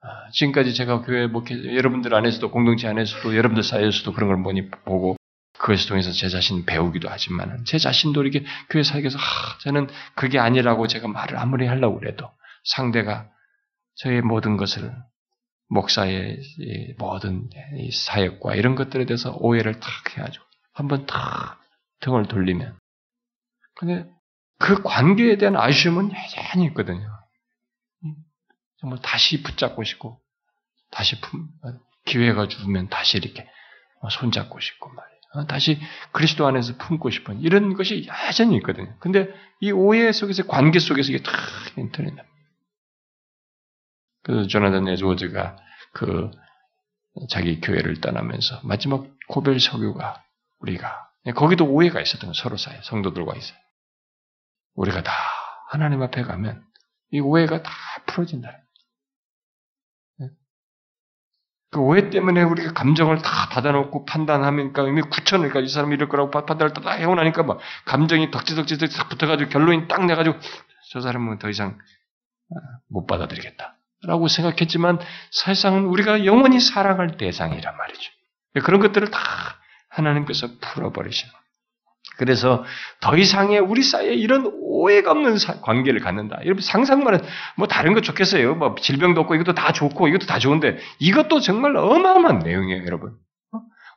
Speaker 1: 아, 지금까지 제가 교회 목회, 여러분들 안에서도 공동체 안에서도 여러분들 사이에서도 그런 걸 많이 보고 그것을 통해서 제 자신 배우기도 하지만 제 자신도 이렇게 교회 사역에서 하, 저는 그게 아니라고 제가 말을 아무리 하려고 그래도 상대가 저의 모든 것을 목사의 모든 사역과 이런 것들에 대해서 오해를 탁 해가지고 한번 탁 등을 돌리면 근데 그 관계에 대한 아쉬움은 여전히 있거든요. 정말 다시 붙잡고 싶고 다시 품, 기회가 주면 다시 이렇게 손잡고 싶고 말이에요. 어, 다시 그리스도 안에서 품고 싶은 이런 것이 여전히 있거든요. 근데 이 오해 속에서 관계 속에서 이게 탁 인터넷 그래서 조나단 에즈워즈가 그 자기 교회를 떠나면서 마지막 고별 서교가 우리가 거기도 오해가 있었던 거 서로 사이 성도들과 있어요. 우리가 다 하나님 앞에 가면 이 오해가 다 풀어진다. 그 오해 때문에 우리가 감정을 다 닫아놓고 판단하니까 이미 구천을까지 이 사람이 이럴 거라고 판단을 다 해고 나니까 막 감정이 덕지덕지 딱 붙어가지고 결론이 딱 내가지고 저 사람은 더 이상 못 받아들이겠다. 라고 생각했지만 사실상은 우리가 영원히 사랑할 대상이란 말이죠. 그런 것들을 다 하나님께서 풀어버리시는. 그래서 더 이상의 우리 사이에 이런 오해가 없는 관계를 갖는다. 여러분 상상만은 뭐 다른 거 좋겠어요. 뭐 질병도 없고 이것도 다 좋고 이것도 다 좋은데 이것도 정말 어마어마한 내용이에요, 여러분.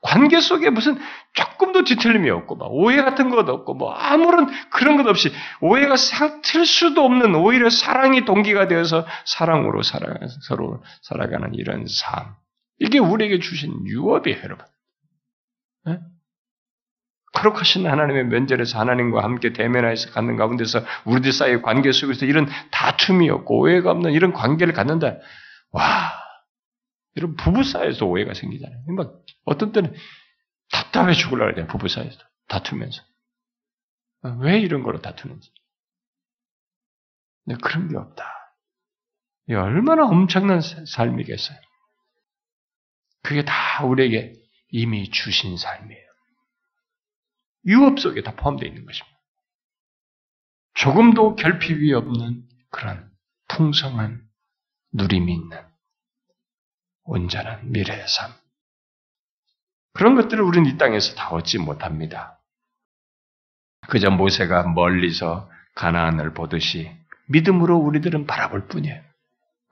Speaker 1: 관계 속에 무슨 조금도 뒤틀림이 없고, 막 오해 같은 것도 없고, 뭐 아무런 그런 것 없이 오해가 틀 수도 없는 오히려 사랑이 동기가 되어서 사랑으로 살아, 서로 살아가는 이런 삶. 이게 우리에게 주신 유업이에요, 여러분. 네? 거룩하신 하나님의 면전에서 하나님과 함께 대면하여서 갖는 가운데서 우리들 사이의 관계 속에서 이런 다툼이 없고 오해가 없는 이런 관계를 갖는다. 와, 이런 부부 사이에서 오해가 생기잖아요. 막 어떤 때는 답답해 죽을라 그래요. 부부 사이에서 다투면서. 왜 이런 걸로 다투는지. 근데 그런 게 없다. 이 얼마나 엄청난 삶이겠어요. 그게 다 우리에게 이미 주신 삶이에요. 유업 속에 다 포함되어 있는 것입니다. 조금도 결핍이 없는 그런 풍성한 누림이 있는 온전한 미래의 삶. 그런 것들을 우리는 이 땅에서 다 얻지 못합니다. 그저 모세가 멀리서 가나안을 보듯이 믿음으로 우리들은 바라볼 뿐이에요.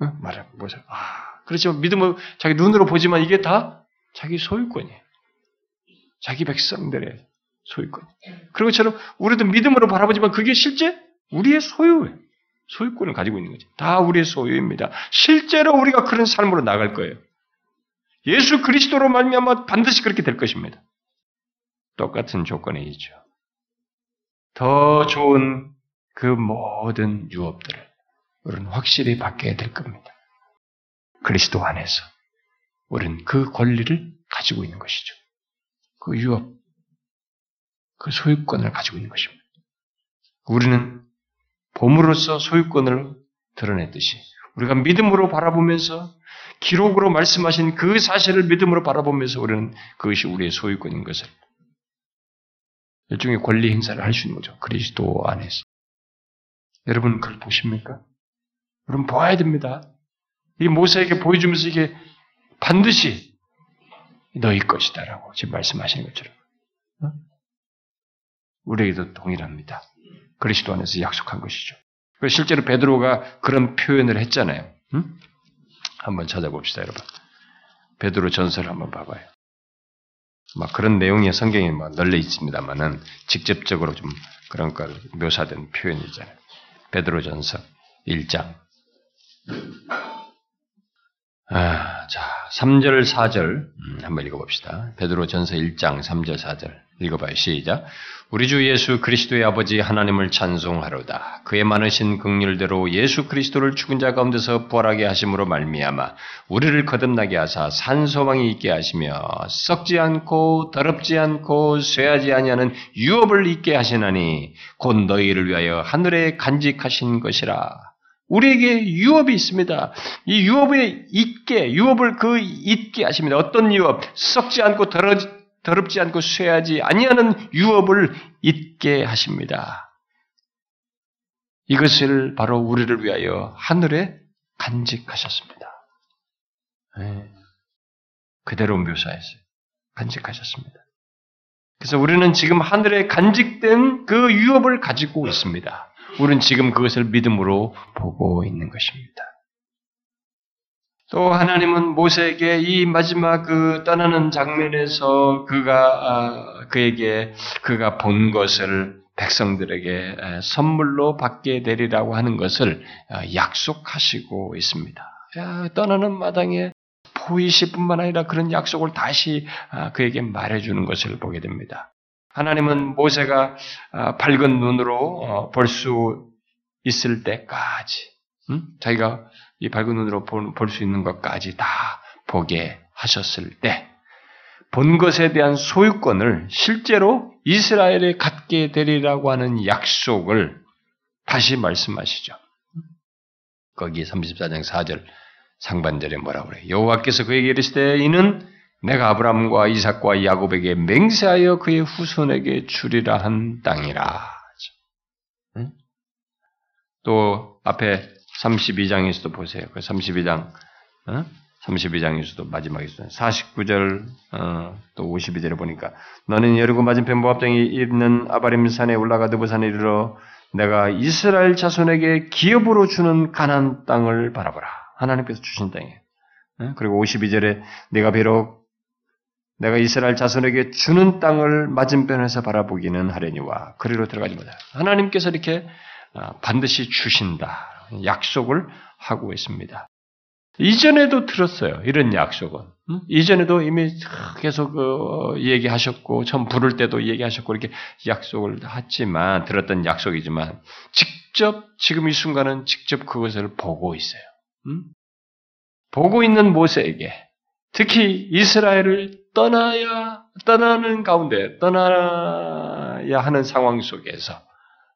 Speaker 1: 응? 말해 모세. 아, 그렇지만 믿음으로 자기 눈으로 보지만 이게 다 자기 소유권이에요. 자기 백성들의 소유권. 그런 것처럼 우리도 믿음으로 바라보지만 그게 실제 우리의 소유예요. 소유권을 가지고 있는 거지. 다 우리의 소유입니다. 실제로 우리가 그런 삶으로 나갈 거예요. 예수 그리스도로 말미암아 반드시 그렇게 될 것입니다. 똑같은 조건에 있죠. 더 좋은 그 모든 유업들을 우리는 확실히 받게 될 겁니다. 그리스도 안에서 우리는 그 권리를 가지고 있는 것이죠. 그 유업, 그 소유권을 가지고 있는 것입니다. 우리는 봄으로써 소유권을 드러냈듯이 우리가 믿음으로 바라보면서 기록으로 말씀하신 그 사실을 믿음으로 바라보면서 우리는 그것이 우리의 소유권인 것을 일종의 권리 행사를 할 수 있는 거죠. 그리스도 안에서. 여러분 그걸 보십니까? 여러분 보아야 됩니다. 이 모세에게 보여주면서 이게 반드시 너희 것이다라고 지금 말씀하시는 것처럼. 어? 우리에게도 동일합니다. 그리스도 안에서 약속한 것이죠. 실제로 베드로가 그런 표현을 했잖아요. 응? 한번 찾아봅시다, 여러분. 베드로 전설 한번 봐봐요. 막 그런 내용이 성경에 막 널려 있습니다만은 직접적으로 좀 그런 걸 묘사된 표현이잖아요. 베드로 전설 1장. 아, 자, 3절, 4절 음, 한번 읽어봅시다. 베드로 전서 1장 3절, 4절 읽어봐요. 시작. 우리 주 예수 그리스도의 아버지 하나님을 찬송하로다. 그의 많으신 긍휼대로 예수 그리스도를 죽은 자 가운데서 부활하게 하심으로 말미암아 우리를 거듭나게 하사 산 소망이 있게 하시며 썩지 않고 더럽지 않고 쇠하지 아니하는 유업을 있게 하시나니 곧 너희를 위하여 하늘에 간직하신 것이라. 우리에게 유업이 있습니다. 이 유업에 있게, 유업을 그 있게 하십니다. 어떤 유업? 썩지 않고 더러, 더럽지 않고 쇠하지 아니하는 유업을 있게 하십니다. 이것을 바로 우리를 위하여 하늘에 간직하셨습니다. 네. 그대로 묘사했어요. 간직하셨습니다. 그래서 우리는 지금 하늘에 간직된 그 유업을 가지고 있습니다. 우리는 지금 그것을 믿음으로 보고 있는 것입니다. 또 하나님은 모세에게 이 마지막 그 떠나는 장면에서 그가 아, 그에게 그가 본 것을 백성들에게 선물로 받게 되리라고 하는 것을 아, 약속하시고 있습니다. 떠나는 마당에 보이시뿐만 아니라 그런 약속을 다시 아, 그에게 말해주는 것을 보게 됩니다. 하나님은 모세가 밝은 눈으로 어, 볼수 있을 때까지 음? 자기가 이 밝은 눈으로 볼 수 있는 것까지 다 보게 하셨을 때 본 것에 대한 소유권을 실제로 이스라엘에 갖게 되리라고 하는 약속을 다시 말씀하시죠. 거기 34장 4절 상반절에 뭐라고 그래요? 여호와께서 그에게 이르시되 이는 내가 아브라함과 이삭과 야곱에게 맹세하여 그의 후손에게 주리라 한 땅이라. 또 앞에 32장에서도 보세요. 그 32장, 어? 32장에서도 마지막에서 49절 어, 또 52절에 보니까 너는 여리고 맞은편 모압장에 있는 아바림 산에 올라가 느보산에 이르러 내가 이스라엘 자손에게 기업으로 주는 가난 땅을 바라보라. 하나님께서 주신 땅이에요. 어? 그리고 52절에 내가 비록 내가 이스라엘 자손에게 주는 땅을 맞은편에서 바라보기는 하려니와 그리로 들어가지 못해. 하나님께서 이렇게 어, 반드시 주신다. 약속을 하고 있습니다. 이전에도 들었어요. 이런 약속은. 이전에도 이미 계속 그 얘기하셨고, 처음 부를 때도 얘기하셨고, 이렇게 약속을 했지만, 들었던 약속이지만, 직접, 지금 이 순간은 직접 그것을 보고 있어요. 보고 있는 모세에게, 특히 이스라엘을 떠나야, 떠나는 가운데, 떠나야 하는 상황 속에서,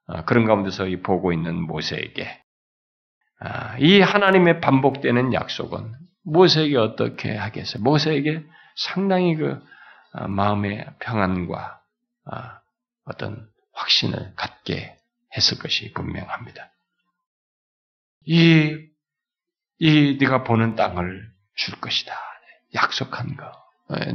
Speaker 1: 아, 그런 가운데서 보고 있는 모세에게 아, 이 하나님의 반복되는 약속은 모세에게 어떻게 하겠어요? 모세에게 상당히 그 아, 마음의 평안과 어떤 확신을 갖게 했을 것이 분명합니다. 이, 이 네가 보는 땅을 줄 것이다. 약속한 거.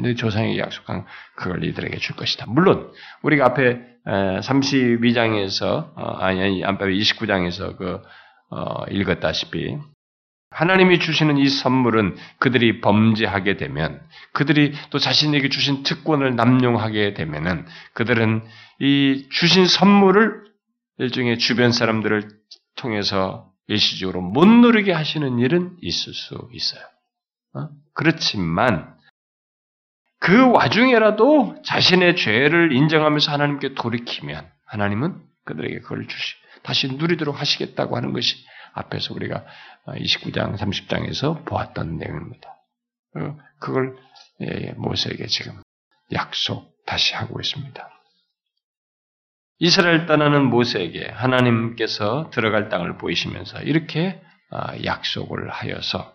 Speaker 1: 네 조상에게 약속한 그걸 이들에게 줄 것이다. 물론 우리가 앞에 32장에서 어, 아니 아니 앞에 29장에서 그 어, 읽었다시피 하나님이 주시는 이 선물은 그들이 범죄하게 되면 그들이 또 자신에게 주신 특권을 남용하게 되면은 그들은 이 주신 선물을 일종의 주변 사람들을 통해서 일시적으로 못 누리게 하시는 일은 있을 수 있어요. 어? 그렇지만 그 와중에라도 자신의 죄를 인정하면서 하나님께 돌이키면 하나님은 그들에게 그걸 주시, 다시 누리도록 하시겠다고 하는 것이 앞에서 우리가 29장, 30장에서 보았던 내용입니다. 어, 그걸 예, 예, 모세에게 지금 약속 다시 하고 있습니다. 이스라엘 떠나는 모세에게 하나님께서 들어갈 땅을 보이시면서 이렇게 아, 약속을 하여서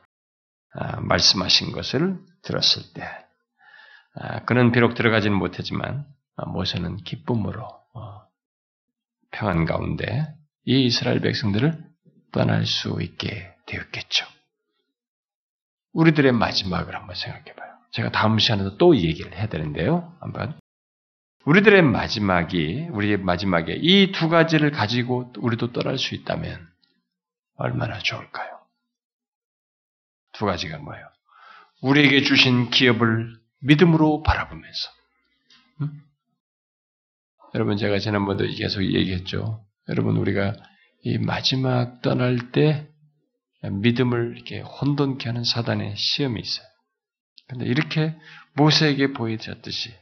Speaker 1: 아, 말씀하신 것을 들었을 때 아, 그는 비록 들어가지는 못했지만 아, 모세는 기쁨으로 어, 평안 가운데 이 이스라엘 백성들을 떠날 수 있게 되었겠죠. 우리들의 마지막을 한번 생각해 봐요. 제가 다음 시간에도 또 얘기를 해야 되는데요. 한번. 우리들의 마지막이, 우리의 마지막에 이 두 가지를 가지고 우리도 떠날 수 있다면 얼마나 좋을까요? 두 가지가 뭐예요? 우리에게 주신 기업을 믿음으로 바라보면서. 음? 여러분 제가 지난번도 계속 얘기했죠. 여러분 우리가 이 마지막 떠날 때 믿음을 이렇게 혼돈케 하는 사단의 시험이 있어요. 근데 이렇게 모세에게 보여졌듯이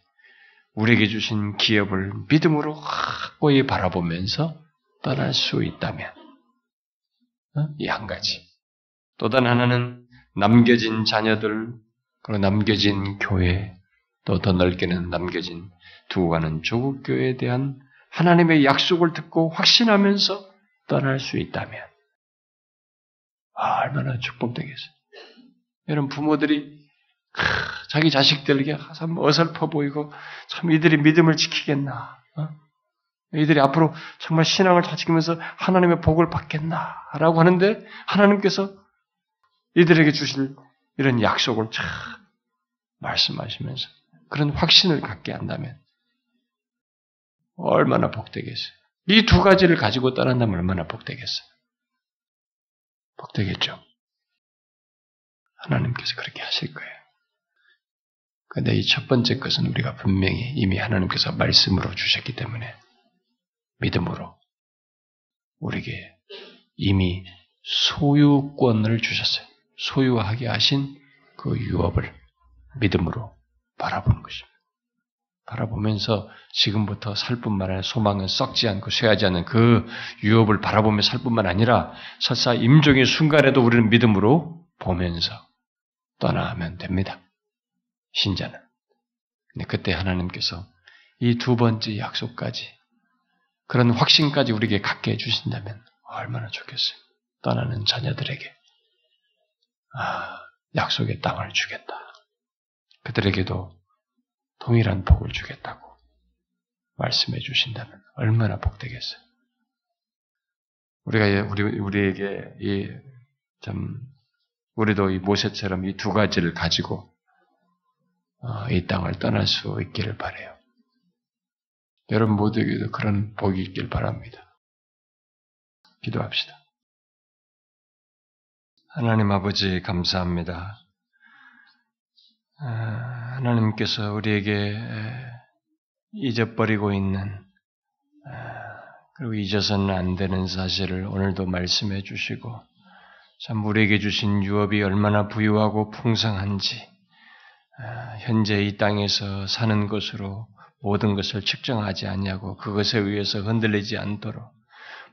Speaker 1: 우리에게 주신 기업을 믿음으로 확고히 바라보면서 떠날 수 있다면 어? 이한 가지. 또 다른 하나는 남겨진 자녀들 그리고 남겨진 교회, 또 더 넓게는 남겨진 두고 가는 조국 교회에 대한 하나님의 약속을 듣고 확신하면서 떠날 수 있다면 아, 얼마나 축복되겠어요. 이런 부모들이 크, 자기 자식들에게 참 어설퍼 보이고 참 이들이 믿음을 지키겠나? 어? 이들이 앞으로 정말 신앙을 다 지키면서 하나님의 복을 받겠나라고 하는데 하나님께서 이들에게 주실 이런 약속을 참 말씀하시면서 그런 확신을 갖게 한다면 얼마나 복되겠어요. 이 두 가지를 가지고 떠난다면 얼마나 복되겠어요. 복되겠죠. 하나님께서 그렇게 하실 거예요. 근데 이 첫 번째 것은 우리가 분명히 이미 하나님께서 말씀으로 주셨기 때문에 믿음으로 우리에게 이미 소유권을 주셨어요. 소유하게 하신 그 유업을 믿음으로 바라보는 것입니다. 바라보면서 지금부터 살 뿐만 아니라 소망은 썩지 않고 쇠하지 않는 그 유업을 바라보며 살 뿐만 아니라 설사 임종의 순간에도 우리는 믿음으로 보면서 떠나면 됩니다. 신자는. 근데 그때 하나님께서 이 두 번째 약속까지 그런 확신까지 우리에게 갖게 해주신다면 얼마나 좋겠어요. 떠나는 자녀들에게 아, 약속의 땅을 주겠다. 그들에게도 동일한 복을 주겠다고 말씀해 주신다면 얼마나 복되겠어요. 우리가 우리 우리에게 이참 우리도 이 모세처럼 이 두 가지를 가지고 어, 이 땅을 떠날 수 있기를 바래요. 여러분 모두에게도 그런 복이 있길 바랍니다. 기도합시다. 하나님 아버지 감사합니다. 아, 하나님께서 우리에게 잊어버리고 있는 아, 그리고 잊어서는 안 되는 사실을 오늘도 말씀해 주시고 참 우리에게 주신 유업이 얼마나 부유하고 풍성한지 아, 현재 이 땅에서 사는 것으로 모든 것을 측정하지 않냐고 그것에 의해서 흔들리지 않도록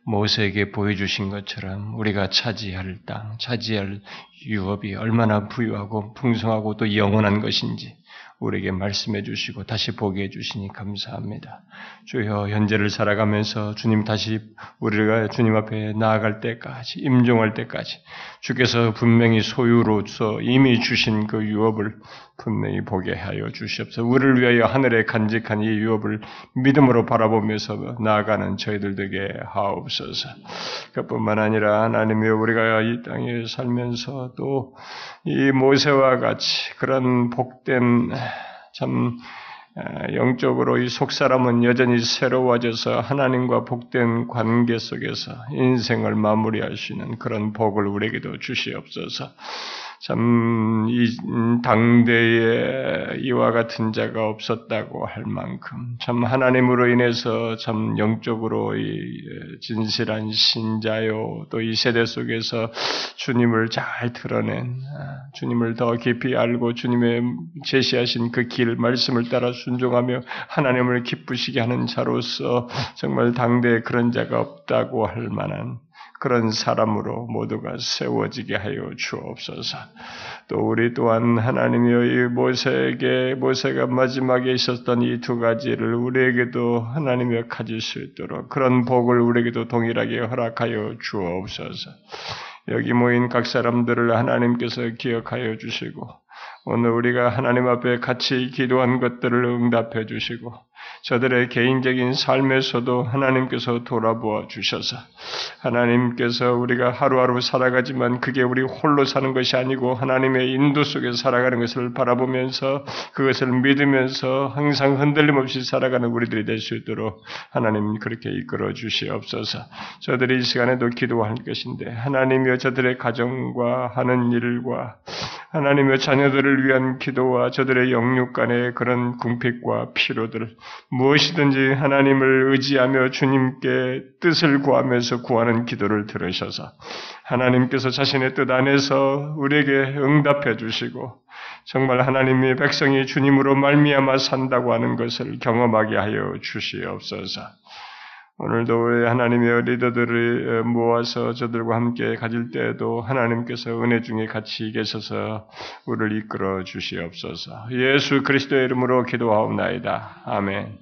Speaker 1: 모세에게 보여주신 것처럼 우리가 차지할 땅, 차지할 유업이 얼마나 부유하고 풍성하고 또 영원한 것인지 우리에게 말씀해 주시고 다시 보게 해 주시니 감사합니다. 주여 현재를 살아가면서 주님 다시 우리가 주님 앞에 나아갈 때까지 임종할 때까지 주께서 분명히 소유로서 이미 주신 그 유업을 분명히 보게 하여 주시옵소서. 우리를 위하여 하늘에 간직한 이 유업을 믿음으로 바라보면서 나아가는 저희들 되게 하옵소서. 그뿐만 아니라 하나님이 우리가 이 땅에 살면서 또 이 모세와 같이 그런 복된 참 영적으로 이 속사람은 여전히 새로워져서 하나님과 복된 관계 속에서 인생을 마무리할 수 있는 그런 복을 우리에게도 주시옵소서. 참, 이 당대에 이와 같은 자가 없었다고 할 만큼, 참, 하나님으로 인해서 참 영적으로 이 진실한 신자요, 또 이 세대 속에서 주님을 잘 드러낸, 주님을 더 깊이 알고 주님의 제시하신 그 길, 말씀을 따라 순종하며 하나님을 기쁘시게 하는 자로서 정말 당대에 그런 자가 없다고 할 만한 그런 사람으로 모두가 세워지게 하여 주옵소서. 또 우리 또한 하나님이여 이 모세에게 모세가 마지막에 있었던 이 두 가지를 우리에게도 하나님이여 가질 수 있도록 그런 복을 우리에게도 동일하게 허락하여 주옵소서. 여기 모인 각 사람들을 하나님께서 기억하여 주시고 오늘 우리가 하나님 앞에 같이 기도한 것들을 응답해 주시고 저들의 개인적인 삶에서도 하나님께서 돌아보아 주셔서 하나님께서 우리가 하루하루 살아가지만 그게 우리 홀로 사는 것이 아니고 하나님의 인도 속에서 살아가는 것을 바라보면서 그것을 믿으면서 항상 흔들림 없이 살아가는 우리들이 될 수 있도록 하나님 그렇게 이끌어 주시옵소서. 저들이 이 시간에도 기도할 것인데 하나님이여 저들의 가정과 하는 일과 하나님의 자녀들을 위한 기도와 저들의 영육 간의 그런 궁핍과 피로들 무엇이든지 하나님을 의지하며 주님께 뜻을 구하면서 구하는 기도를 들으셔서 하나님께서 자신의 뜻 안에서 우리에게 응답해 주시고 정말 하나님의 백성이 주님으로 말미암아 산다고 하는 것을 경험하게 하여 주시옵소서. 오늘도 하나님의 리더들을 모아서 저들과 함께 가질 때에도 하나님께서 은혜 중에 같이 계셔서 우리를 이끌어 주시옵소서. 예수 그리스도의 이름으로 기도하옵나이다. 아멘.